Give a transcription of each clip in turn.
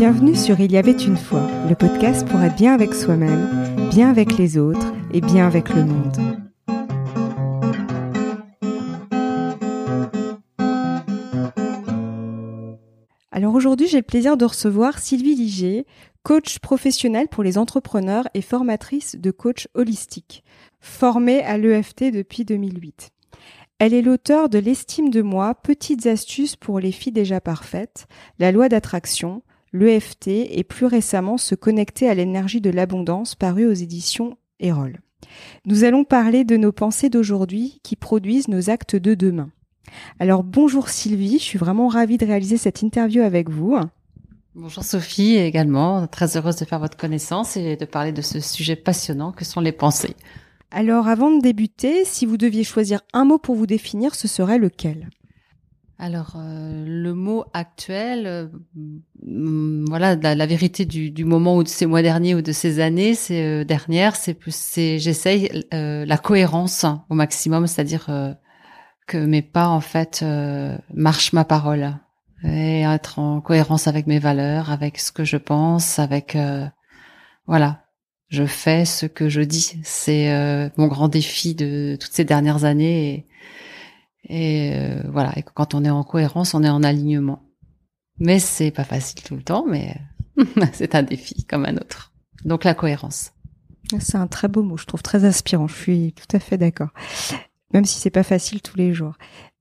Bienvenue sur Il y avait une fois, le podcast pour être bien avec soi-même, bien avec les autres et bien avec le monde. Alors aujourd'hui, j'ai le plaisir de recevoir Sylvie Liger, coach professionnelle pour les entrepreneurs et formatrice de coach holistique, formée à l'EFT depuis 2008. Elle est l'auteur de L'estime de moi, petites astuces pour les filles déjà parfaites, la loi d'attraction, l'EFT et plus récemment se connecter à l'énergie de l'abondance paru aux éditions Erol. Nous allons parler de nos pensées d'aujourd'hui qui produisent nos actes de demain. Alors bonjour Sylvie, je suis vraiment ravie de réaliser cette interview avec vous. Bonjour Sophie également, très heureuse de faire votre connaissance et de parler de ce sujet passionnant que sont les pensées. Alors avant de débuter, si vous deviez choisir un mot pour vous définir, ce serait lequel? Alors euh, le mot actuel, euh, mm, voilà la, vérité du, moment ou de ces mois derniers ou de ces années, euh, dernières, c'est plus c'est j'essaye la cohérence au maximum, c'est-à-dire que mes pas en fait marchent ma parole et être en cohérence avec mes valeurs, avec ce que je pense, avec voilà je fais ce que je dis. C'est euh, mon grand défi de toutes ces dernières années. Et euh, voilà. Et quand on est en cohérence, on est en alignement. Mais c'est pas facile tout le temps, mais c'est un défi comme un autre. Donc la cohérence. C'est un très beau mot. Je trouve très inspirant. Je suis tout à fait d'accord. Même si c'est pas facile tous les jours.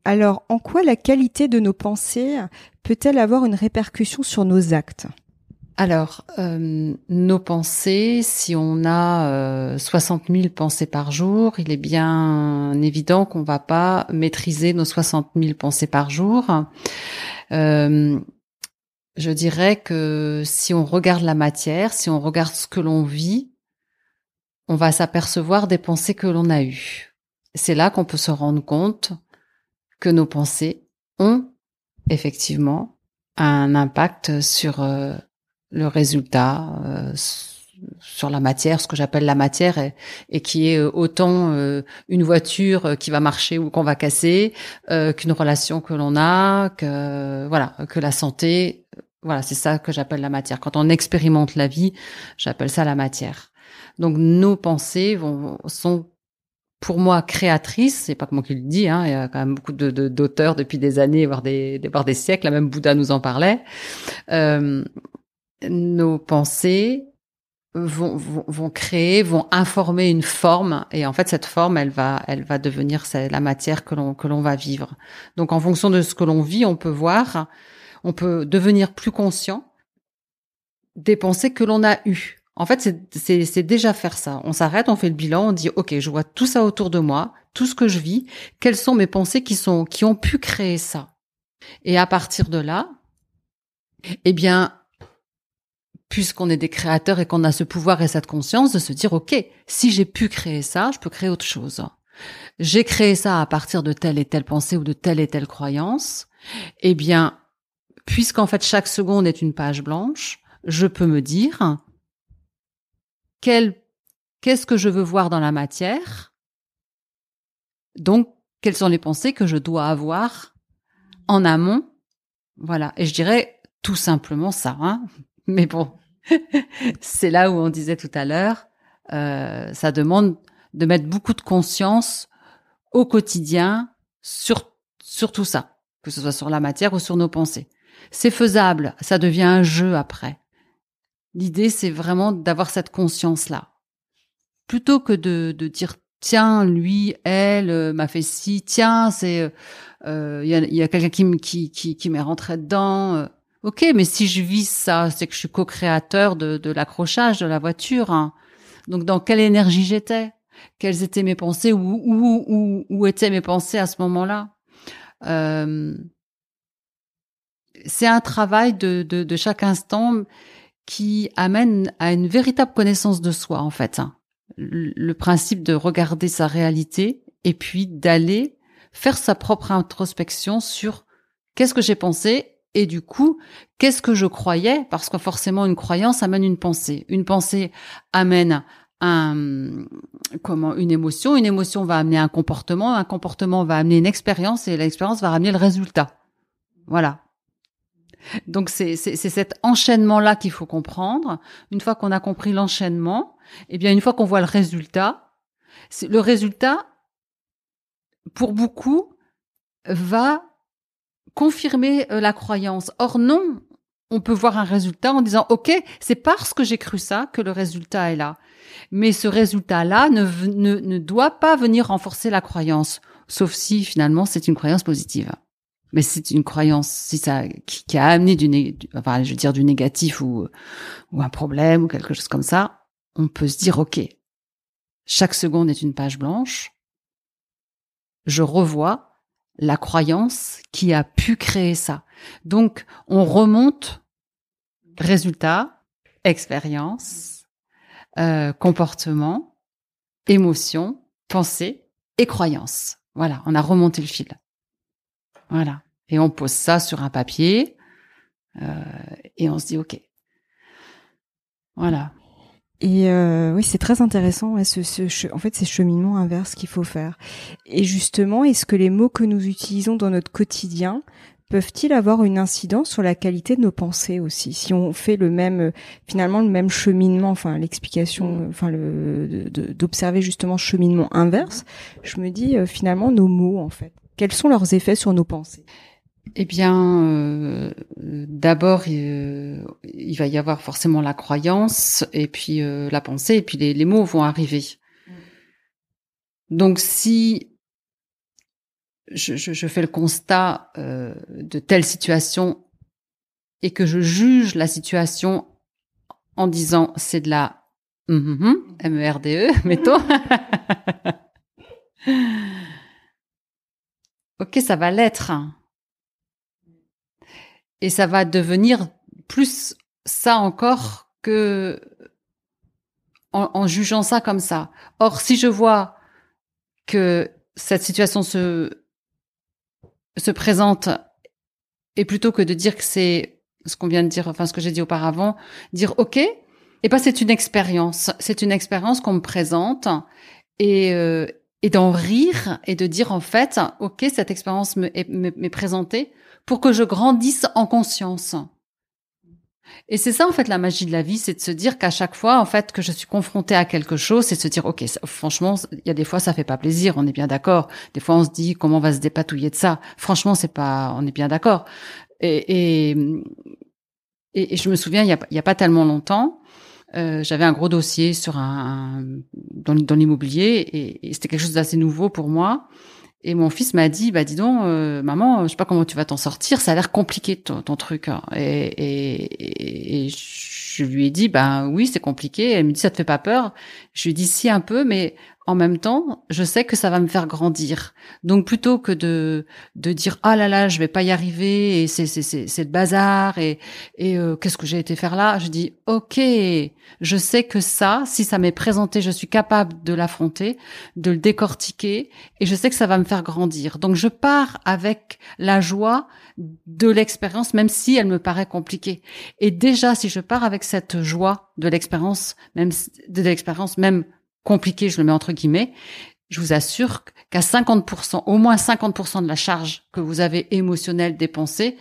Alors, en quoi la qualité de nos pensées peut-elle avoir une répercussion sur nos actes? Alors, euh, nos pensées, si on a euh, 60 000 pensées par jour, il est bien évident qu'on va pas maîtriser nos 60 000 pensées par jour. Euh, je dirais que si on regarde la matière, si on regarde ce que l'on vit, on va s'apercevoir des pensées que l'on a eues. C'est là qu'on peut se rendre compte que nos pensées ont effectivement un impact sur euh, le résultat euh, sur la matière, ce que j'appelle la matière, et, qui est euh, autant euh, une voiture qui va marcher ou qu'on va casser, qu'une relation que l'on a, que voilà, que la santé. Voilà, c'est ça que j'appelle la matière. Quand on expérimente la vie, j'appelle ça la matière. Donc nos pensées vont, sont pour moi créatrices, c'est pas que moi qui le dis, hein, il y a quand même beaucoup de, d'auteurs depuis des années, voire des, voire des siècles, même Bouddha nous en parlait. Euh, nos pensées vont, vont, vont, créer, vont informer une forme, et en fait cette forme, elle va, elle va devenir la matière que l'on que l'on va vivre. Donc en fonction de ce que l'on vit, on peut voir, on peut devenir plus conscient des pensées que l'on a eues. En fait, c'est déjà faire ça. On s'arrête, on fait le bilan, on dit ok, je vois tout ça autour de moi, tout ce que je vis, quelles sont mes pensées qui sont qui ont pu créer ça? Et à partir de là, eh bien, puisqu'on est des créateurs et qu'on a ce pouvoir et cette conscience de se dire, OK, si j'ai pu créer ça, je peux créer autre chose. J'ai créé ça à partir de telle et telle pensée ou de telle et telle croyance. Eh bien, puisqu'en fait chaque seconde est une page blanche, je peux me dire, quel, qu'est-ce que je veux voir dans la matière? Donc, quelles sont les pensées que je dois avoir en amont? Voilà. Et je dirais tout simplement ça, hein. Mais bon, c'est là où on disait tout à l'heure, euh, ça demande de mettre beaucoup de conscience au quotidien sur, sur tout ça, que ce soit sur la matière ou sur nos pensées. C'est faisable, ça devient un jeu après. L'idée, c'est vraiment d'avoir cette conscience-là. Plutôt que de, de dire, tiens, lui, elle euh, m'a fait ci, tiens, c'est, euh, il y a, y a quelqu'un qui, qui, qui, qui m'est rentré dedans. Ok, mais si je vis ça, c'est que je suis co-créateur de, de l'accrochage de la voiture. Hein. Donc, dans quelle énergie j'étais? Quelles étaient mes pensées? Où, où, où, où étaient mes pensées à ce moment-là? Euh, C'est un travail de, chaque instant qui amène à une véritable connaissance de soi, en fait. Hein. Le principe de regarder sa réalité et puis d'aller faire sa propre introspection sur qu'est-ce que j'ai pensé et du coup, qu'est-ce que je croyais? Parce que forcément, une croyance amène une pensée. Une pensée amène un, comment, une émotion. Une émotion va amener un comportement. Un comportement va amener une expérience et l'expérience va ramener le résultat. Voilà. Donc c'est cet enchaînement-là qu'il faut comprendre. Une fois qu'on a compris l'enchaînement, eh bien une fois qu'on voit le résultat, le résultat, pour beaucoup, va confirmer euh, la croyance. Or non, on peut voir un résultat en disant OK, c'est parce que j'ai cru ça que le résultat est là. Mais ce résultat-là ne, ne, ne doit pas venir renforcer la croyance, sauf si finalement c'est une croyance positive. Mais c'est une croyance si ça qui, a amené du, du négatif ou ou un problème ou quelque chose comme ça, on peut se dire OK. Chaque seconde est une page blanche. Je revois la croyance qui a pu créer ça. Donc, on remonte résultat, expérience, euh, comportement, émotion, pensée et croyance. Voilà, on a remonté le fil. Voilà. Et on pose ça sur un papier euh, et on se dit OK. Voilà. Et euh, oui, c'est très intéressant. ce, ce, en fait, c'est cheminement inverse qu'il faut faire. Et justement, est-ce que les mots que nous utilisons dans notre quotidien peuvent-ils avoir une incidence sur la qualité de nos pensées aussi? Si on fait le même, finalement, le même cheminement, enfin l'explication, enfin le d'observer justement ce cheminement inverse, je me dis euh, finalement nos mots en fait. Quels sont leurs effets sur nos pensées? Eh bien, euh, d'abord, il, va y avoir forcément la croyance, et puis euh, la pensée, et puis les, mots vont arriver. Donc, si je, fais le constat euh, de telle situation et que je juge la situation en disant c'est de la M-E-R-D-E, mettons. ok, ça va l'être et ça va devenir plus ça encore que en, jugeant ça comme ça. Or, si je vois que cette situation se se présente et plutôt que de dire que c'est ce qu'on vient de dire, enfin ce que j'ai dit auparavant, dire ok, et eh ben c'est une expérience, c'est une expérience qu'on me présente et euh, et d'en rire et de dire en fait ok cette expérience m'est présentée pour que je grandisse en conscience. Et c'est ça en fait la magie de la vie, c'est de se dire qu'à chaque fois en fait que je suis confrontée à quelque chose, c'est de se dire ok, franchement, il y a des fois ça fait pas plaisir, on est bien d'accord. Des fois on se dit comment on va se dépatouiller de ça? Franchement, c'est pas, on est bien d'accord. Et, et, et, je me souviens il y a, y a pas tellement longtemps, euh, j'avais un gros dossier sur un, dans, l'immobilier et c'était quelque chose d'assez nouveau pour moi. Et mon fils m'a dit, bah dis donc, euh, maman, je sais pas comment tu vas t'en sortir, ça a l'air compliqué ton, truc. Hein. Et, lui ai dit, bah oui, c'est compliqué. Elle me dit, ça te fait pas peur Je lui ai dit, si un peu, mais en même temps, je sais que ça va me faire grandir. Donc plutôt que de de dire ah là là, je vais pas y arriver et c'est c'est c'est c'est le bazar et et euh, qu'est-ce que j'ai été faire là, je dis OK, je sais que ça, si ça m'est présenté, je suis capable de l'affronter, de le décortiquer et je sais que ça va me faire grandir. Donc je pars avec la joie de l'expérience même si elle me paraît compliquée. Et déjà si je pars avec cette joie de l'expérience même de l'expérience même compliqué, je le mets entre guillemets, je vous assure qu'à 50%, au moins 50% de la charge que vous avez émotionnelle dépensée,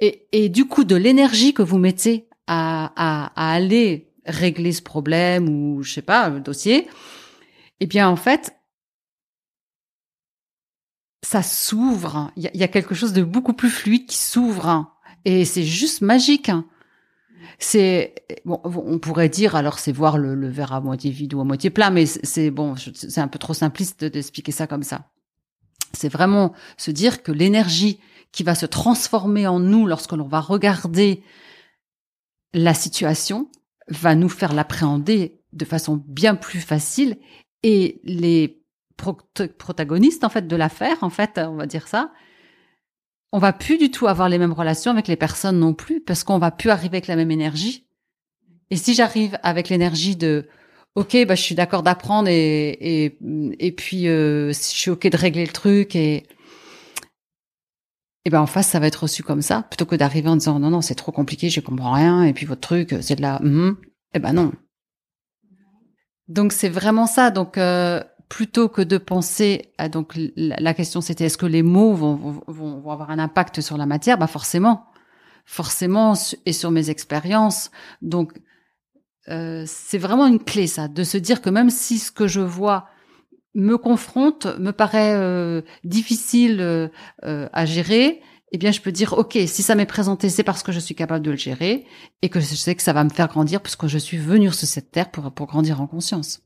et, du coup de l'énergie que vous mettez à, aller régler ce problème ou je sais pas, le dossier, eh bien en fait, ça s'ouvre. Il y, y, a quelque chose de beaucoup plus fluide qui s'ouvre. Et c'est juste magique. C'est bon, on pourrait dire alors c'est voir le, verre à moitié vide ou à moitié plein, mais c'est bon, c'est un peu trop simpliste d'expliquer ça comme ça. C'est vraiment se dire que l'énergie qui va se transformer en nous lorsque l'on va regarder la situation va nous faire l'appréhender de façon bien plus facile et les protagonistes en fait de l'affaire en fait on va dire ça on va plus du tout avoir les mêmes relations avec les personnes non plus parce qu'on va plus arriver avec la même énergie. Et si j'arrive avec l'énergie de OK, bah je suis d'accord d'apprendre et et et puis euh, je suis OK de régler le truc et et ben en face ça va être reçu comme ça plutôt que d'arriver en disant non non c'est trop compliqué je comprends rien et puis votre truc c'est de la mm et ben non. Donc c'est vraiment ça. Donc euh, plutôt que de penser à donc la, question c'était est-ce que les mots vont, vont, vont, avoir un impact sur la matière? Bah forcément forcément et sur mes expériences. Donc euh, c'est vraiment une clé ça, de se dire que même si ce que je vois me confronte, me paraît euh, difficile euh, à gérer, eh bien, je peux dire, OK, si ça m'est présenté, c'est parce que je suis capable de le gérer et que je sais que ça va me faire grandir puisque je suis venue sur cette terre pour, pour grandir en conscience.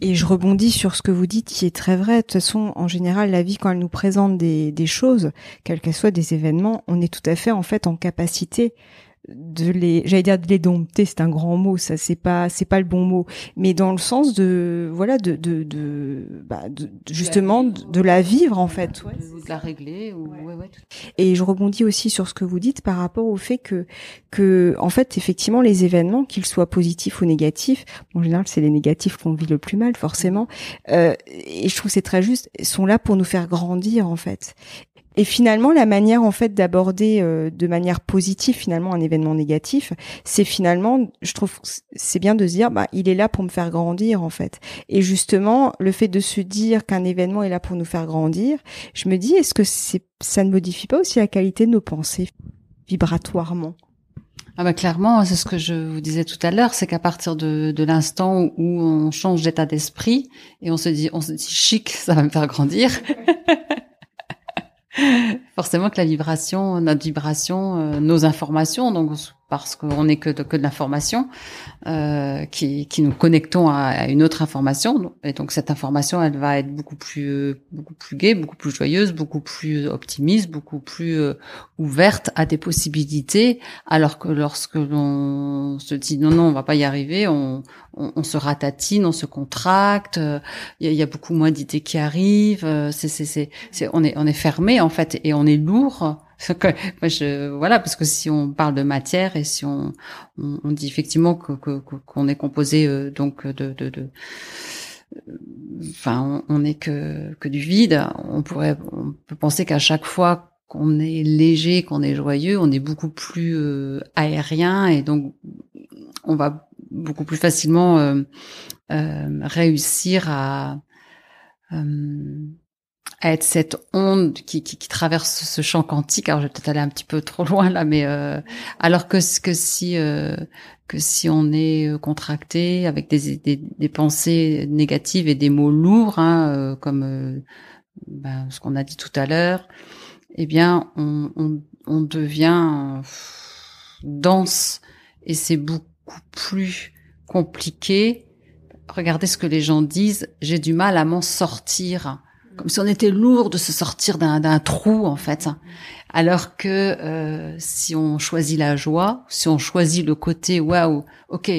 Et je rebondis sur ce que vous dites, qui est très vrai. De toute façon, en général, la vie, quand elle nous présente des, choses, quelles qu'elles soient des événements, on est tout à fait, en fait, en capacité de les j'allais dire de les dompter c'est un grand mot ça c'est pas c'est pas le bon mot. Mais dans le sens de voilà de de de, bah, de justement de, la vivre en fait. Ouais, de, la régler ou, ouais. Ouais, et je rebondis aussi sur ce que vous dites par rapport au fait que que en fait effectivement les événements qu'ils soient positifs ou négatifs en général c'est les négatifs qu'on vit le plus mal forcément euh, et je trouve c'est très juste sont là pour nous faire grandir en fait et finalement, la manière en fait d'aborder euh, de manière positive finalement un événement négatif, c'est finalement, je trouve, c'est bien de se dire, bah, il est là pour me faire grandir en fait. Et justement, le fait de se dire qu'un événement est là pour nous faire grandir, je me dis, est-ce que c'est, ça ne modifie pas aussi la qualité de nos pensées vibratoirement? Ah bah clairement, c'est ce que je vous disais tout à l'heure, c'est qu'à partir de, de l'instant où on change d'état d'esprit et on se dit, on se dit chic, ça va me faire grandir. Forcément que la vibration, notre vibration, euh, nos informations, donc parce qu'on n'est que de, que de l'information, euh, qui, qui nous connectons à, une autre information. Et donc cette information, elle va être beaucoup plus beaucoup plus gaie, beaucoup plus joyeuse, beaucoup plus optimiste, beaucoup plus euh, ouverte à des possibilités. Alors que lorsque l'on se dit non non, on va pas y arriver, on, on, se ratatine, on se contracte. Euh, il y, a, y, a beaucoup moins d'idées qui arrivent. Euh, c'est c'est c'est on est on est fermé en fait et on est lourd Voilà, parce que si on parle de matière et si on, on, dit effectivement que qu'on est composé euh, donc de, de, de enfin, on n'est que que du vide. On pourrait, on peut penser qu'à chaque fois qu'on est léger, qu'on est joyeux, on est beaucoup plus euh, aérien et donc on va beaucoup plus facilement euh, réussir à être cette onde qui, qui, qui, traverse ce champ quantique. Alors je vais peut-être aller un petit peu trop loin là, mais euh, alors que que si euh, que si on est euh, contracté avec des, des, des pensées négatives et des mots lourds, hein, comme ben, ce qu'on a dit tout à l'heure, eh bien on, on, on devient dense et c'est beaucoup plus compliqué. Regardez ce que les gens disent. J'ai du mal à m'en sortir comme si on était lourd de se sortir d'un trou en fait. Alors que euh, si on choisit la joie, si on choisit le côté waouh, ok,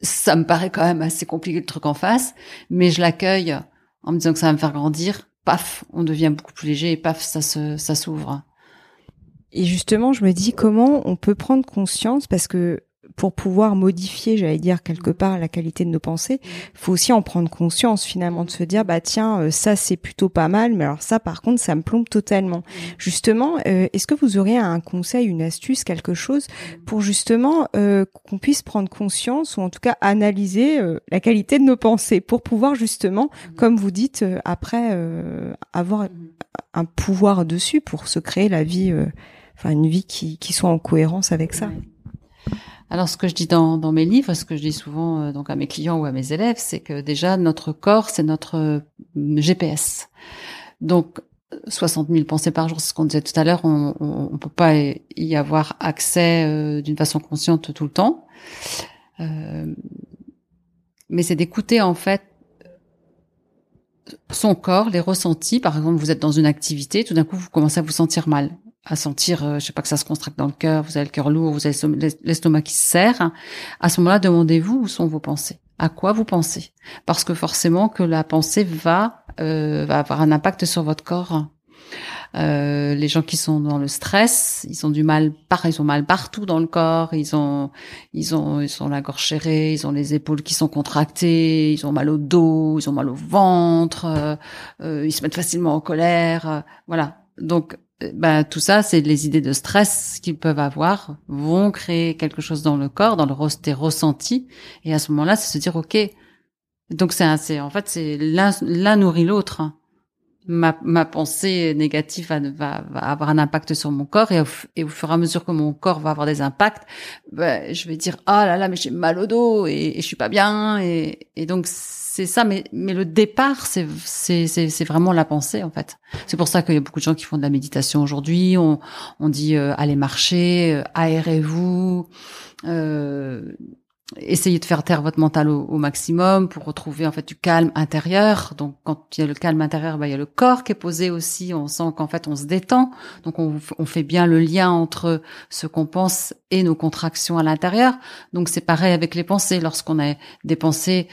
ça me paraît quand même assez compliqué le truc en face, mais je l'accueille en me disant que ça va me faire grandir. Paf, on devient beaucoup plus léger et paf, ça se ça s'ouvre. Et justement, je me dis comment on peut prendre conscience parce que pour pouvoir modifier, j'allais dire quelque part la qualité de nos pensées, faut aussi en prendre conscience finalement de se dire bah tiens euh, ça c'est plutôt pas mal, mais alors ça par contre ça me plombe totalement. Justement, euh, est-ce que vous auriez un conseil, une astuce, quelque chose pour justement euh, qu'on puisse prendre conscience ou en tout cas analyser la qualité de nos pensées pour pouvoir justement, comme vous dites, après avoir un pouvoir dessus pour se créer la vie, enfin une vie qui, qui soit en cohérence avec ça? Alors, ce que je dis dans, mes livres, ce que je dis souvent euh, donc à mes clients ou à mes élèves, c'est que déjà notre corps, c'est notre euh, GPS. Donc, 60 000 pensées par jour, c'est ce qu'on disait tout à l'heure, on, on, peut pas y avoir accès euh, d'une façon consciente tout le temps. mais c'est d'écouter en fait son corps, les ressentis. Par exemple, vous êtes dans une activité, tout d'un coup, vous commencez à vous sentir mal à sentir, euh, je sais pas que ça se contracte dans le cœur, vous avez le cœur lourd, vous avez l'estomac qui se serre, à ce moment-là, demandez-vous où sont vos pensées, à quoi vous pensez, parce que forcément que la pensée va euh, va avoir un impact sur votre corps. Euh, les gens qui sont dans le stress, ils ont du mal, par, ils ont mal partout dans le corps, ils ont, ils ont, ils sont la gorge serrée, ils ont les épaules qui sont contractées, ils ont mal au dos, ils ont mal au ventre, euh, euh ils se mettent facilement en colère, voilà. Donc bah, tout ça, c'est les idées de stress qu'ils peuvent avoir vont créer quelque chose dans le corps, dans le des ressentis. Et à ce moment-là, c'est se dire, OK. Donc, c'est, en fait, c'est l'un, l'un nourrit l'autre. Ma, ma pensée négative va, va, va, avoir un impact sur mon corps et au, et au, fur et à mesure que mon corps va avoir des impacts, bah, je vais dire ah là là mais j'ai mal au dos et, et, je suis pas bien et, et donc c'est ça mais mais le départ c'est c'est c'est vraiment la pensée en fait. C'est pour ça qu'il y a beaucoup de gens qui font de la méditation aujourd'hui. On on dit euh, allez marcher, euh, aérez-vous. Euh, essayez de faire taire votre mental au, maximum pour retrouver en fait du calme intérieur. Donc quand il y a le calme intérieur, bah, il y a le corps qui est posé aussi. On sent qu'en fait on se détend. Donc on, on fait bien le lien entre ce qu'on pense et nos contractions à l'intérieur. Donc c'est pareil avec les pensées. Lorsqu'on a des pensées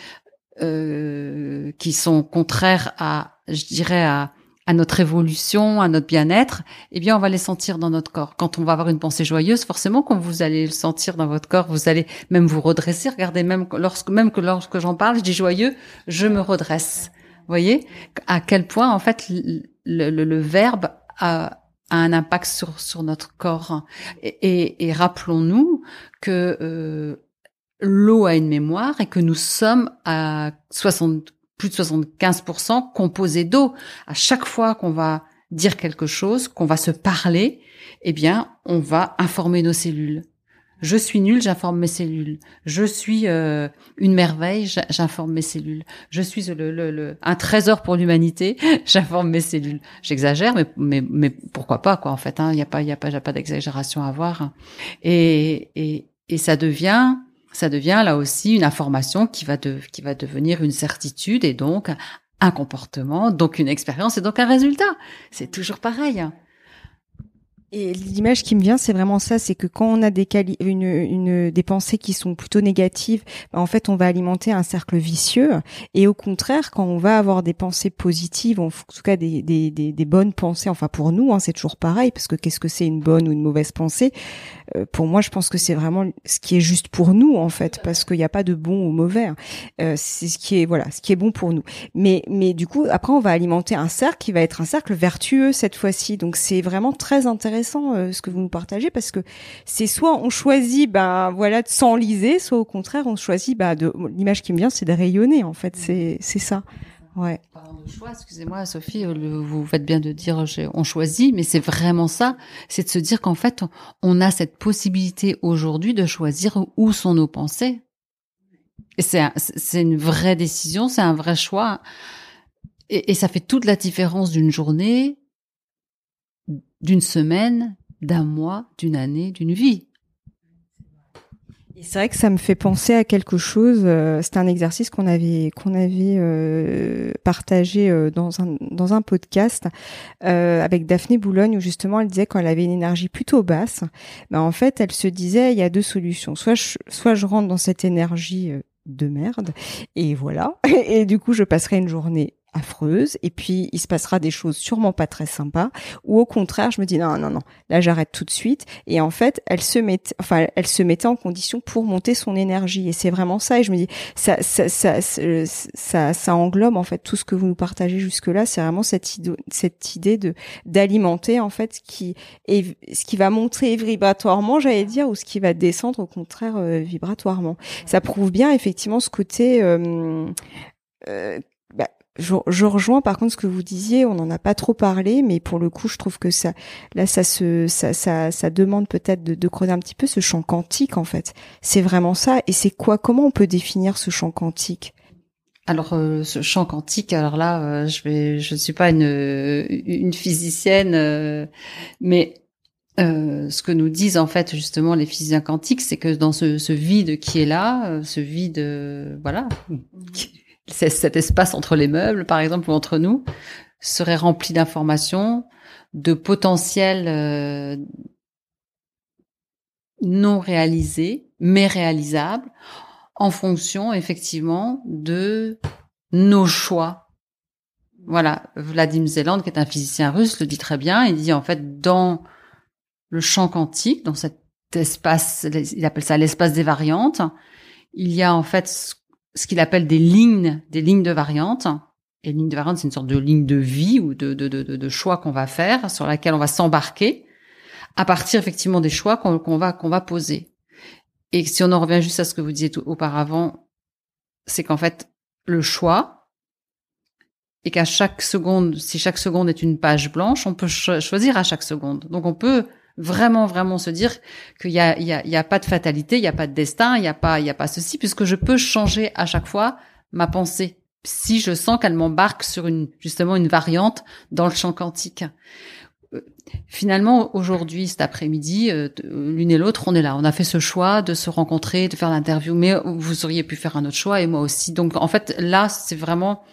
euh, qui sont contraires à, je dirais à à notre évolution, à notre bien-être, eh bien, on va les sentir dans notre corps. Quand on va avoir une pensée joyeuse, forcément, quand vous allez le sentir dans votre corps, vous allez même vous redresser. Regardez, même lorsque, même que lorsque j'en parle, je dis joyeux, je me redresse. Vous voyez à quel point, en fait, le, le, le verbe a, a, un impact sur, sur notre corps. Et, et, et rappelons-nous que euh, l'eau a une mémoire et que nous sommes à 60 plus de 75% composé d'eau. À chaque fois qu'on va dire quelque chose, qu'on va se parler, eh bien, on va informer nos cellules. Je suis nul, j'informe mes cellules. Je suis euh, une merveille, j'informe mes cellules. Je suis le, le, un trésor pour l'humanité, j'informe mes cellules. J'exagère, mais, mais, pourquoi pas quoi en fait. Il hein, n'y a pas, y a pas, y a pas d'exagération à avoir. Et, et, et ça devient ça devient là aussi une information qui va, de, qui va devenir une certitude et donc un comportement, donc une expérience et donc un résultat. C'est toujours pareil. Et l'image qui me vient, c'est vraiment ça, c'est que quand on a des une, une, des pensées qui sont plutôt négatives, bah, en fait, on va alimenter un cercle vicieux. Et au contraire, quand on va avoir des pensées positives, en tout cas des, des, des, des bonnes pensées, enfin pour nous, hein, c'est toujours pareil, parce que qu'est-ce que c'est une bonne ou une mauvaise pensée? Pour moi, je pense que c'est vraiment ce qui est juste pour nous, en fait, parce qu'il n'y a pas de bon ou mauvais. Euh, c'est ce qui est voilà, ce qui est bon pour nous. Mais mais du coup, après, on va alimenter un cercle qui va être un cercle vertueux cette fois-ci. Donc c'est vraiment très intéressant euh, ce que vous nous partagez parce que c'est soit on choisit ben voilà de s'enliser, soit au contraire on choisit bah de l'image qui me vient c'est de rayonner en fait, c'est c'est ça. Ouais. excusez-moi Sophie, vous faites bien de dire on choisit, mais c'est vraiment ça, c'est de se dire qu'en fait on a cette possibilité aujourd'hui de choisir où sont nos pensées. Et c'est une vraie décision, c'est un vrai choix. Et, ça fait toute la différence d'une journée, d'une semaine, d'un mois, d'une année, d'une vie. C'est vrai que ça me fait penser à quelque chose. Euh, C'était un exercice qu'on avait qu'on avait euh, partagé euh, dans un dans un podcast avec Daphné Boulogne où justement elle disait quand elle avait une énergie plutôt basse, ben en fait elle se disait il y a deux solutions. Soit soit je rentre dans cette énergie de merde et voilà et du coup je passerai une journée affreuse. Et puis il se passera des choses sûrement pas très sympas. Ou au contraire je me dis non non non là j'arrête tout de suite. Et en fait elle se met enfin elle se mettait en condition pour monter son énergie. Et c'est vraiment ça. Et je me dis ça ça ça ça, ça, englobe en fait tout ce que vous nous partagez jusque là c'est vraiment cette idée cette idée de d'alimenter en fait ce qui est ce qui va monter vibratoirement j'allais dire ou ce qui va descendre au contraire euh, vibratoirement. Ça prouve bien effectivement ce côté euh, euh, je, je, rejoins par contre ce que vous disiez, on n'en a pas trop parlé, mais pour le coup, je trouve que ça, là, ça se, ça, ça, ça demande peut-être de, de, creuser un petit peu ce champ quantique en fait. C'est vraiment ça. Et c'est quoi Comment on peut définir ce champ quantique? Alors euh, ce champ quantique, alors là, euh, je vais, je ne suis pas une une physicienne, euh, mais ce que nous disent en fait justement les physiciens quantiques, c'est que dans ce, ce, vide qui est là, ce vide, voilà, cet espace entre les meubles, par exemple, ou entre nous, serait rempli d'informations, de potentiels euh, non réalisés, mais réalisables, en fonction effectivement de nos choix. Voilà, Vladimir Zeland, qui est un physicien russe, le dit très bien. Il dit en fait dans le champ quantique, dans cet espace, il appelle ça l'espace des variantes, il y a en fait ce qu'il appelle des lignes, des lignes de variantes. Et ligne de variante, c'est une sorte de ligne de vie ou de, de, de, choix qu'on va faire, sur laquelle on va s'embarquer, à partir effectivement des choix qu'on va qu'on va poser. Et si on en revient juste à ce que vous disiez auparavant, c'est qu'en fait le choix, et qu'à chaque seconde, si chaque seconde est une page blanche, on peut choisir à chaque seconde. Donc on peut vraiment vraiment se dire qu'il y a il y a, pas de fatalité, il y a pas de destin, il y a pas il y a pas ceci puisque je peux changer à chaque fois ma pensée si je sens qu'elle m'embarque sur une justement une variante dans le champ quantique. Euh, finalement, aujourd'hui, cet après-midi, euh, l'une et l'autre, on est là. On a fait ce choix de se rencontrer, de faire l'interview, mais vous auriez pu faire un autre choix et moi aussi. Donc, en fait, là, c'est vraiment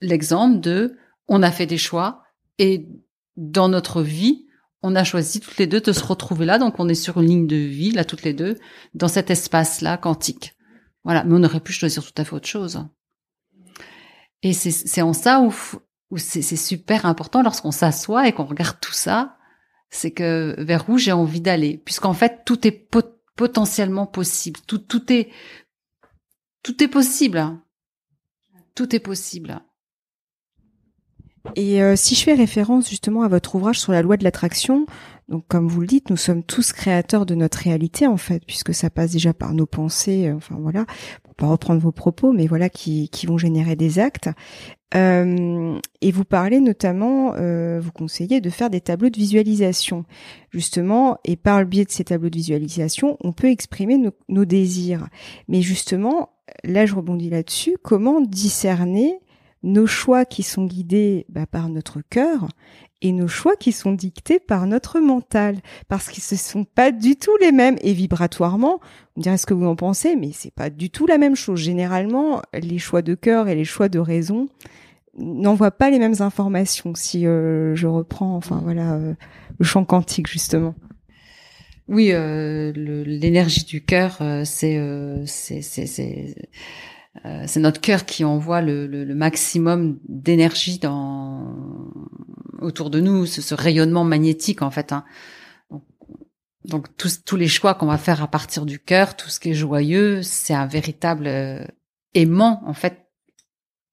l'exemple de on a fait des choix et dans notre vie, on a choisi toutes les deux de se retrouver là. Donc, on est sur une ligne de vie, là, toutes les deux, dans cet espace-là quantique. Voilà. Mais on aurait pu choisir tout à fait autre chose. Et c'est en ça où, où c'est super important lorsqu'on s'assoit et qu'on regarde tout ça, c'est que vers où j'ai envie d'aller. Puisqu'en fait, tout est potentiellement possible. Tout, tout est, tout est possible. Tout est possible. Et euh, si je fais référence justement à votre ouvrage sur la loi de l'attraction, donc comme vous le dites, nous sommes tous créateurs de notre réalité en fait, puisque ça passe déjà par nos pensées, euh, enfin voilà, pour pas reprendre vos propos, mais voilà qui, qui vont générer des actes. Euh, et vous parlez notamment, euh, vous conseillez de faire des tableaux de visualisation, justement, et par le biais de ces tableaux de visualisation, on peut exprimer nos, nos désirs. Mais justement, là je rebondis là-dessus, comment discerner nos choix qui sont guidés bah, par notre cœur et nos choix qui sont dictés par notre mental, parce qu'ils ne sont pas du tout les mêmes. Et vibratoirement, on dirait ce que vous en pensez, mais c'est pas du tout la même chose. Généralement, les choix de cœur et les choix de raison n'envoient pas les mêmes informations. Si euh, je reprends, enfin voilà, euh, le champ quantique justement. Oui, euh, l'énergie du cœur, c'est c'est euh, c'est notre cœur qui envoie le, le, maximum d'énergie dans autour de nous, ce, ce, rayonnement magnétique en fait. Hein. Donc, tous, tous les choix qu'on va faire à partir du cœur, tout ce qui est joyeux, c'est un véritable euh, aimant en fait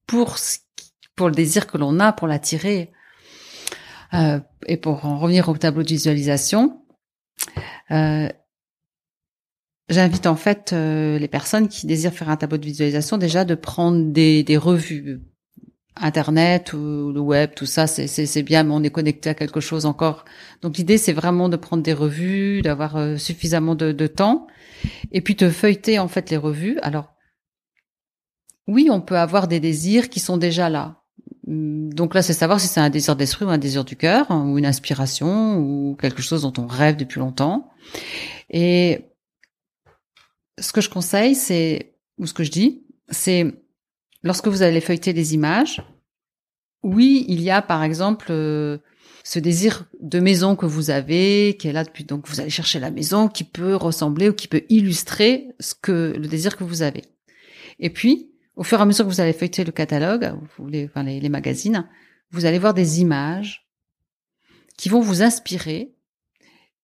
pour pour le désir que l'on a, pour l'attirer. Euh, et pour en revenir au tableau de visualisation, euh, J'invite en fait euh, les personnes qui désirent faire un tableau de visualisation déjà de prendre des, des revues Internet ou le web, tout ça, c'est bien, mais on est connecté à quelque chose encore. Donc l'idée, c'est vraiment de prendre des revues, d'avoir euh, suffisamment de, de, temps, et puis de feuilleter en fait les revues. Alors, oui, on peut avoir des désirs qui sont déjà là. Hum, donc là, c'est savoir si c'est un désir d'esprit ou un désir du cœur, hein, ou une inspiration, ou quelque chose dont on rêve depuis longtemps. Et ce que je conseille, c'est, ou ce que je dis, c'est lorsque vous allez feuilleter des images, oui, il y a par exemple euh, ce désir de maison que vous avez, qui est là depuis, donc vous allez chercher la maison qui peut ressembler ou qui peut illustrer ce que le désir que vous avez. Et puis, au fur et à mesure que vous allez feuilleter le catalogue, les, enfin, les, magazines, vous allez voir des images qui vont vous inspirer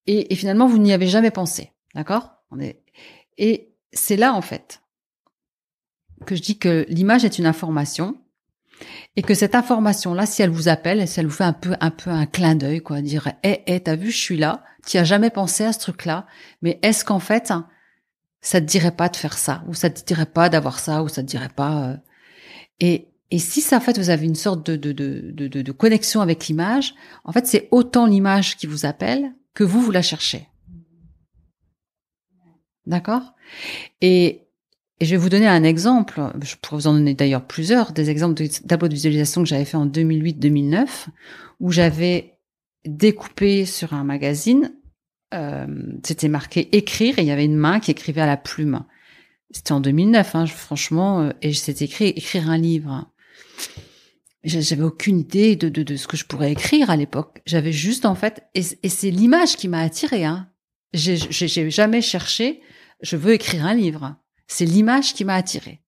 et, finalement vous n'y avez jamais pensé, d'accord? Et c'est là, en fait, que je dis que l'image est une information et que cette information-là, si elle vous appelle, si elle vous fait un peu, un peu un clin d'œil, quoi, dire, eh, eh, t'as vu, je suis là, tu as jamais pensé à ce truc-là, mais est-ce qu'en fait, ça te dirait pas de faire ça, ou ça te dirait pas d'avoir ça, ou ça te dirait pas, euh, et, et si ça, en fait, vous avez une sorte de, de, de, de, de connexion avec l'image, en fait, c'est autant l'image qui vous appelle que vous, vous la cherchez. D'accord? Et, je vais vous donner un exemple. Je pourrais vous en donner d'ailleurs plusieurs, des exemples de tableaux de visualisation que j'avais fait en 2008-2009, où j'avais découpé sur un magazine, euh, c'était marqué écrire et il y avait une main qui écrivait à la plume. C'était en 2009, hein, franchement, euh, et c'était écrit écrire un livre. J'avais aucune idée de, ce que je pourrais écrire à l'époque. J'avais juste en fait, et, et c'est l'image qui m'a attirée. Hein. J'ai jamais cherché je veux écrire un livre. C'est l'image qui m'a attirée.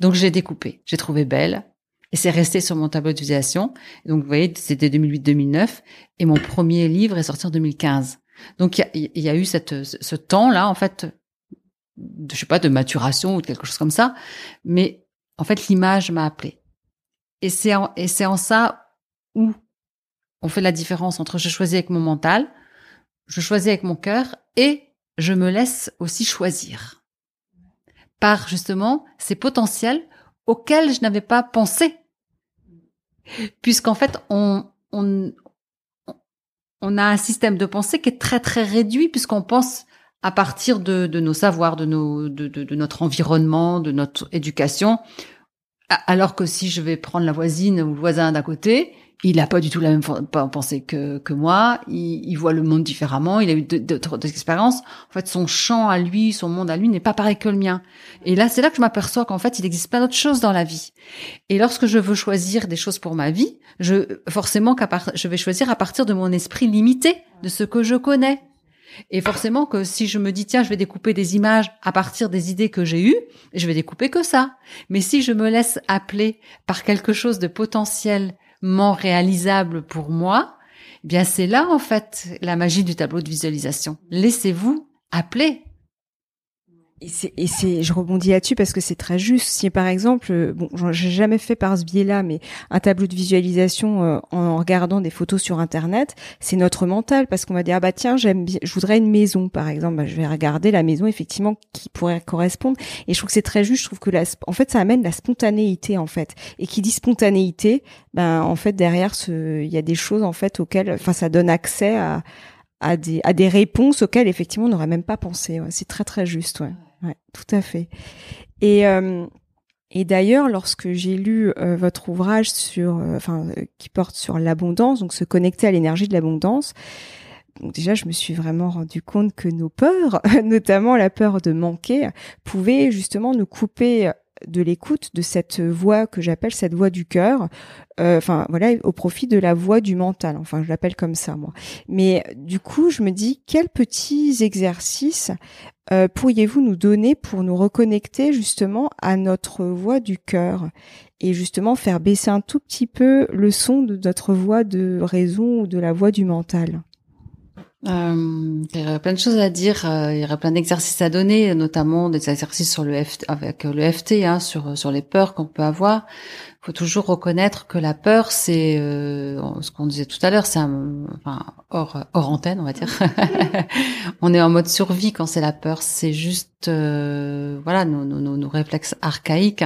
Donc j'ai découpé, j'ai trouvé belle et c'est resté sur mon tableau d'utilisation. Donc vous voyez, c'était 2008-2009 et mon premier livre est sorti en 2015. Donc il y, a, eu cette, ce temps-là en fait, de, je sais pas, de maturation ou de quelque chose comme ça, mais en fait l'image m'a appelé. Et c'est en, et c'est en ça où on fait la différence entre je choisis avec mon mental, je choisis avec mon cœur et je me laisse aussi choisir par justement ces potentiels auxquels je n'avais pas pensé. puisqu'en fait, on, on, on a un système de pensée qui est très très réduit puisqu'on pense à partir de, de nos savoirs, de, nos, de, de, de, notre environnement, de notre éducation. Alors que si je vais prendre la voisine ou le voisin d'à côté, il n'a pas du tout la même pensée que, que moi, il, voit le monde différemment, il a eu d'autres expériences. En fait, son champ à lui, son monde à lui n'est pas pareil que le mien. Et là, c'est là que je m'aperçois qu'en fait, il existe plein d'autres choses dans la vie. Et lorsque je veux choisir des choses pour ma vie, je forcément part, je vais choisir à partir de mon esprit limité, de ce que je connais. Et forcément que si je me dis tiens, je vais découper des images à partir des idées que j'ai eues, je vais découper que ça. Mais si je me laisse appeler par quelque chose de potentiel réalisable pour moi, eh bien c'est là en fait la magie du tableau de visualisation. Laissez-vous appeler. Et c'est, je rebondis là-dessus parce que c'est très juste. Si par exemple, euh, bon, j'ai jamais fait par ce biais-là, mais un tableau de visualisation euh, en regardant des photos sur Internet, c'est notre mental parce qu'on va dire ah bah tiens j'aime, je voudrais une maison par exemple, bah, je vais regarder la maison effectivement qui pourrait correspondre. Et je trouve que c'est très juste. Je trouve que la, en fait ça amène la spontanéité en fait. Et qui dit spontanéité, ben en fait derrière il y a des choses en fait auxquelles, enfin ça donne accès à à des, à des réponses auxquelles effectivement on n'aurait même pas pensé. C'est très très juste. Ouais. Ouais, tout à fait. Et euh, et d'ailleurs, lorsque j'ai lu euh, votre ouvrage sur, euh, enfin, qui porte sur l'abondance, donc se connecter à l'énergie de l'abondance, déjà, je me suis vraiment rendu compte que nos peurs, notamment la peur de manquer, pouvaient justement nous couper de l'écoute de cette voix que j'appelle cette voix du cœur, enfin voilà, au profit de la voix du mental. Enfin, je l'appelle comme ça moi. Mais du coup, je me dis quels petits exercices euh, pourriez-vous nous donner pour nous reconnecter justement à notre voix du cœur et justement faire baisser un tout petit peu le son de notre voix de raison ou de la voix du mental? Euh, il y aurait plein de choses à dire, euh, il y aurait plein d'exercices à donner, notamment des exercices sur le FT, avec le FT, hein, sur sur les peurs qu'on peut avoir. Il faut toujours reconnaître que la peur, c'est euh, ce qu'on disait tout à l'heure, c'est enfin hors hors antenne, on va dire. on est en mode survie quand c'est la peur. C'est juste euh, voilà nos, nos, nos, réflexes archaïques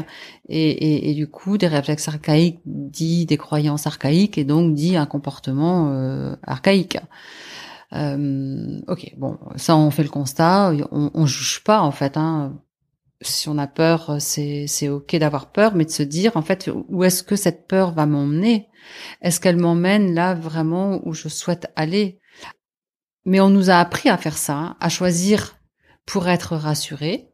et, et, et, du coup des réflexes archaïques dit des croyances archaïques et donc dit un comportement archaïque. Euh, ok, bon, ça on fait le constat, on, on juge pas en fait. Hein. Si on a peur, c'est c'est ok d'avoir peur, mais de se dire en fait où est-ce que cette peur va m'emmener? Est-ce qu'elle m'emmène là vraiment où je souhaite aller? Mais on nous a appris à faire ça, hein, à choisir pour être rassuré,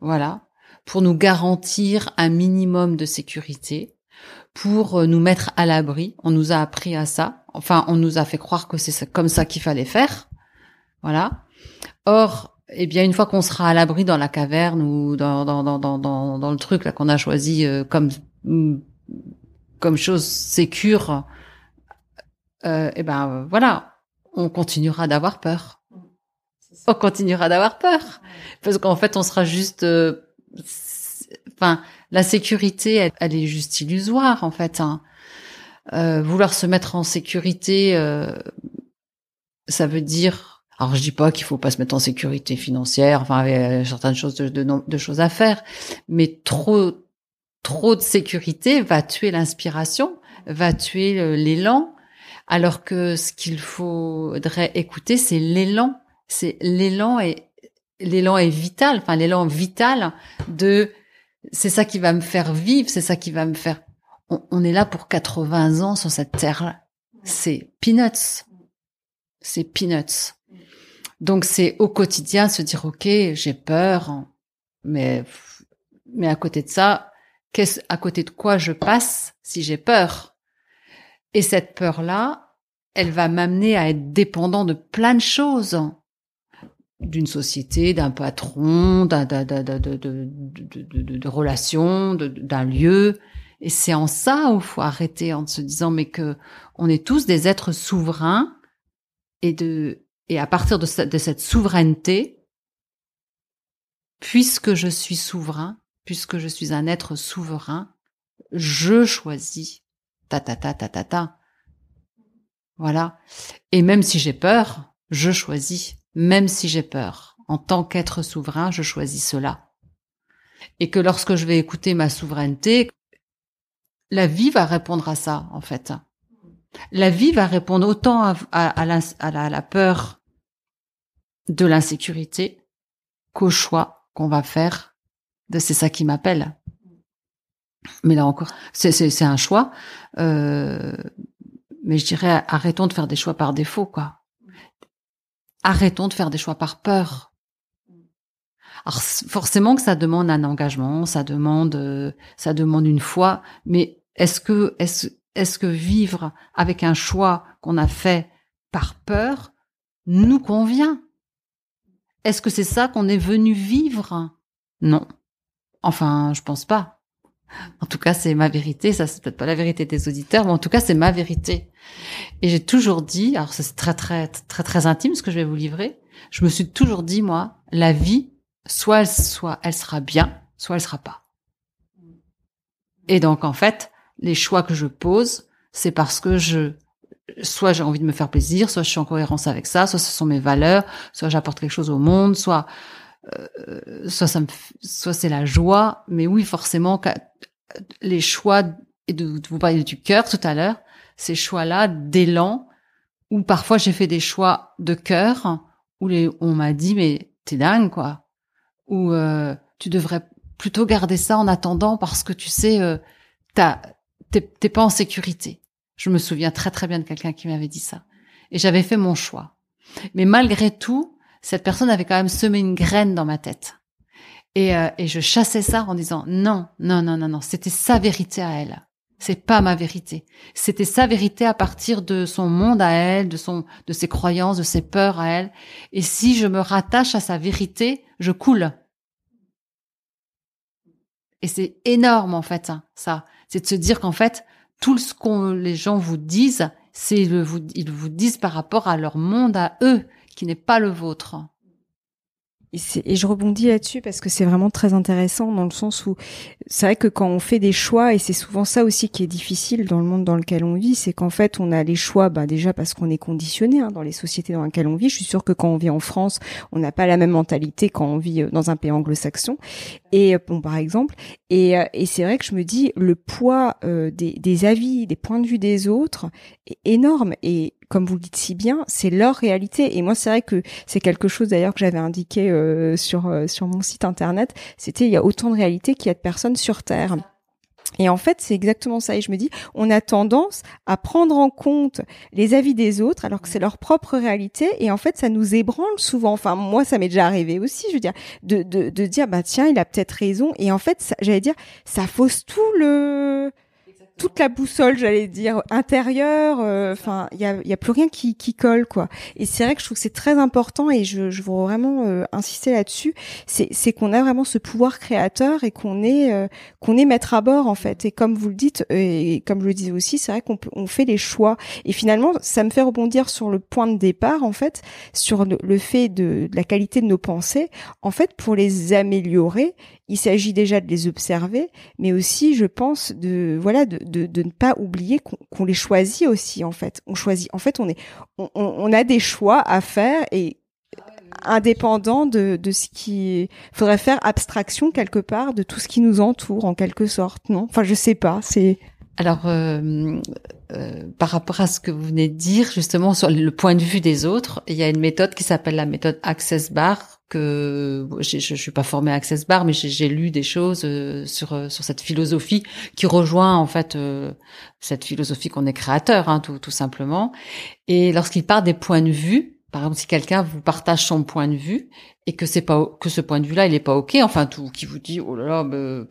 voilà, pour nous garantir un minimum de sécurité, pour euh, nous mettre à l'abri. On nous a appris à ça. Enfin, on nous a fait croire que c'est comme ça qu'il fallait faire. Voilà. Or, eh bien, une fois qu'on sera à l'abri dans la caverne ou dans, dans, dans, dans, dans le truc là qu'on a choisi euh, comme comme chose sécure, euh, eh ben voilà, on continuera d'avoir peur. On continuera d'avoir peur parce qu'en fait, on sera juste, euh, enfin, la sécurité, elle, est juste illusoire en fait. Hein. Euh, vouloir se mettre en sécurité, euh, ça veut dire. Alors je dis pas qu'il faut pas se mettre en sécurité financière, enfin il y a certaines choses de, de, choses à faire, mais trop trop de sécurité va tuer l'inspiration, va tuer l'élan, alors que ce qu'il faudrait écouter, c'est l'élan. C'est l'élan et l'élan est vital, enfin l'élan vital de c'est ça qui va me faire vivre, c'est ça qui va me faire. On, est là pour 80 ans sur cette terre. C'est peanuts. C'est peanuts. Donc c'est au quotidien se dire ok, j'ai peur, mais mais à côté de ça, qu'est-ce à côté de quoi je passe si j'ai peur? Et cette peur là, elle va m'amener à être dépendant de plein de choses d'une société, d'un patron, d'un, de, de, de, de, relations, d'un lieu. Et c'est en ça où faut arrêter en se disant mais que on est tous des êtres souverains et de et à partir de, de cette souveraineté, puisque je suis souverain, puisque je suis un être souverain, je choisis ta ta ta ta ta ta. Voilà. Et même si j'ai peur, je choisis même si j'ai peur. En tant qu'être souverain, je choisis cela. Et que lorsque je vais écouter ma souveraineté, la vie va répondre à ça, en fait. La vie va répondre autant à, la, peur de l'insécurité qu'au choix qu'on va faire de c'est ça qui m'appelle. Mais là encore, c'est un choix. Euh, mais je dirais, arrêtons de faire des choix par défaut, quoi. Arrêtons de faire des choix par peur. Alors forcément que ça demande un engagement, ça demande, euh, ça demande une foi. Mais est-ce que, est-ce, est-ce que vivre avec un choix qu'on a fait par peur nous convient? Est-ce que c'est ça qu'on est venu vivre? Non. Enfin, je pense pas. En tout cas, c'est ma vérité. Ça, c'est peut-être pas la vérité des auditeurs, mais en tout cas, c'est ma vérité. Et j'ai toujours dit, alors c'est très, très, très, très intime ce que je vais vous livrer. Je me suis toujours dit, moi, la vie, soit elle, soit elle sera bien, soit elle sera pas. Et donc, en fait, les choix que je pose, c'est parce que je, soit j'ai envie de me faire plaisir, soit je suis en cohérence avec ça, soit ce sont mes valeurs, soit j'apporte quelque chose au monde, soit euh, soit ça me, soit c'est la joie, mais oui, forcément, les choix et de, vous parler du cœur tout à l'heure, ces choix-là d'élan, où parfois j'ai fait des choix de cœur, où les, on m'a dit mais t'es dingue quoi, ou euh, tu devrais plutôt garder ça en attendant parce que tu sais, euh, t'es pas en sécurité. Je me souviens très très bien de quelqu'un qui m'avait dit ça, et j'avais fait mon choix. Mais malgré tout, cette personne avait quand même semé une graine dans ma tête. Et, euh, et je chassais ça en disant non, non, non, non, non, c'était sa vérité à elle. C'est pas ma vérité. C'était sa vérité à partir de son monde à elle, de son, de ses croyances, de ses peurs à elle. Et si je me rattache à sa vérité, je coule. Et c'est énorme en fait, hein, ça. C'est de se dire qu'en fait, tout ce qu'on les gens vous disent, c'est ils vous disent par rapport à leur monde à eux qui n'est pas le vôtre. Et, je rebondis là-dessus parce que c'est vraiment très intéressant dans le sens où c'est vrai que quand on fait des choix et c'est souvent ça aussi qui est difficile dans le monde dans lequel on vit, c'est qu'en fait on a les choix, bah déjà parce qu'on est conditionné hein, dans les sociétés dans lesquelles on vit. Je suis sûre que quand on vit en France, on n'a pas la même mentalité quand on vit euh, dans un pays anglo-saxon. Et euh, bon par exemple, et, euh, et c'est vrai que je me dis le poids des, des avis, des points de vue des autres est énorme et comme vous le dites si bien, c'est leur réalité. Et moi, c'est vrai que c'est quelque chose d'ailleurs que j'avais indiqué euh, sur euh, sur mon site internet. C'était il y a autant de réalités qu'il y a de personnes sur Terre. Et en fait, c'est exactement ça. Et je me dis, on a tendance à prendre en compte les avis des autres alors que c'est leur propre réalité. Et en fait, ça nous ébranle souvent. Enfin, moi, ça m'est déjà arrivé aussi. Je veux dire, de, de, de dire, bah tiens, il a peut-être raison. Et en fait, j'allais dire, ça fausse tout le toute la boussole, j'allais dire intérieure. Euh, enfin, il y a, y a plus rien qui, qui colle quoi. Et c'est vrai que je trouve que c'est très important et je, je veux vraiment euh, insister là-dessus. C'est, qu'on a vraiment ce pouvoir créateur et qu'on est euh, qu'on est maître à bord en fait. Et comme vous le dites et comme je le disais aussi, c'est vrai qu'on on fait les choix. Et finalement, ça me fait rebondir sur le point de départ en fait, sur le, le fait de, de la qualité de nos pensées. En fait, pour les améliorer, il s'agit déjà de les observer, mais aussi, je pense, de voilà, de, de, de ne pas oublier qu'on les choisit aussi. En fait, on choisit. En fait, on est, on, on a des choix à faire et indépendant de, de ce qui faudrait faire abstraction quelque part de tout ce qui nous entoure en quelque sorte non? Enfin je sais pas c'est alors euh, euh, par rapport à ce que vous venez de dire justement sur le point de vue des autres il y a une méthode qui s'appelle la méthode Access Bar que je, je suis pas formée à Access Bar, mais j'ai lu des choses euh, sur euh, sur cette philosophie qui rejoint en fait euh, cette philosophie qu'on est créateur, hein, tout, tout simplement. Et lorsqu'il part des points de vue, par exemple, si quelqu'un vous partage son point de vue et que c'est pas que ce point de vue-là, il est pas ok, enfin tout, qui vous dit oh là là, bah,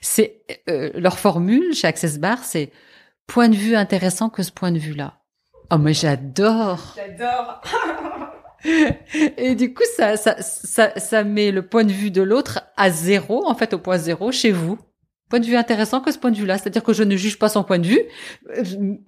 c'est leur formule chez Access Bar, c'est point de vue intéressant que ce point de vue-là. Oh mais j'adore. J'adore. Et du coup, ça, ça, ça, ça met le point de vue de l'autre à zéro, en fait, au point zéro chez vous. Point de vue intéressant que ce point de vue-là, c'est-à-dire que je ne juge pas son point de vue,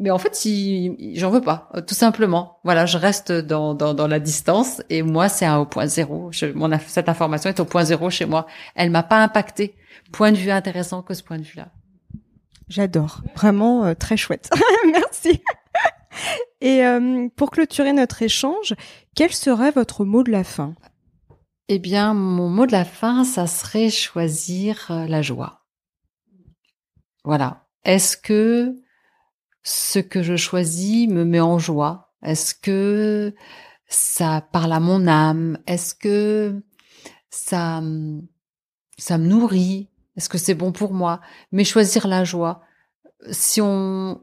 mais en fait, si j'en veux pas, tout simplement. Voilà, je reste dans dans, dans la distance et moi, c'est un au point zéro. Je, mon, cette information est au point zéro chez moi. Elle m'a pas impacté. Point de vue intéressant que ce point de vue-là. J'adore, vraiment euh, très chouette. Merci. Et euh, pour clôturer notre échange, quel serait votre mot de la fin? Eh bien, mon mot de la fin, ça serait choisir euh, la joie. Voilà. est-ce que ce que je choisis me met en joie? Est-ce que ça parle à mon âme? Est-ce que ça ça me nourrit? Est-ce que c'est bon pour moi? Mais choisir la joie. Si on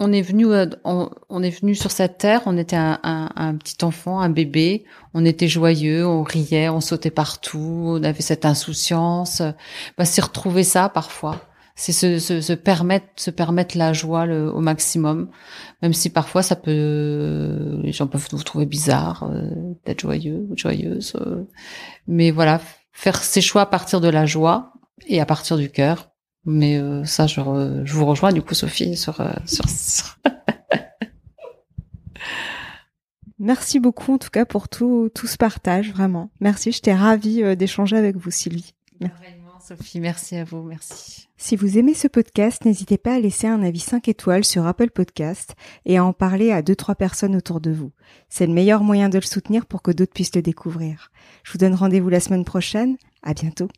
on est venu euh, on, est venu sur cette terre, on était un, petit enfant, un bébé, on était joyeux, on riait, on sautait partout, on avait cette insouciance. Bah, c'est retrouver ça parfois c'est se, se, se, permettre se permettre la joie au maximum même si parfois ça peut les gens peuvent vous trouver bizarre euh, d'être joyeux ou joyeuse euh. mais voilà faire ses choix à partir de la joie et à partir du cœur mais euh, ça je, je vous rejoins du coup Sophie sur sur, sur... Merci beaucoup en tout cas pour tout, tout ce partage, vraiment. Merci, j'étais ravie d'échanger avec vous Sylvie. Sophie, merci à vous, merci. Si vous aimez ce podcast, n'hésitez pas à laisser un avis 5 étoiles sur Apple Podcast et à en parler à 2-3 personnes autour de vous. C'est le meilleur moyen de le soutenir pour que d'autres puissent le découvrir. Je vous donne rendez-vous la semaine prochaine. À bientôt.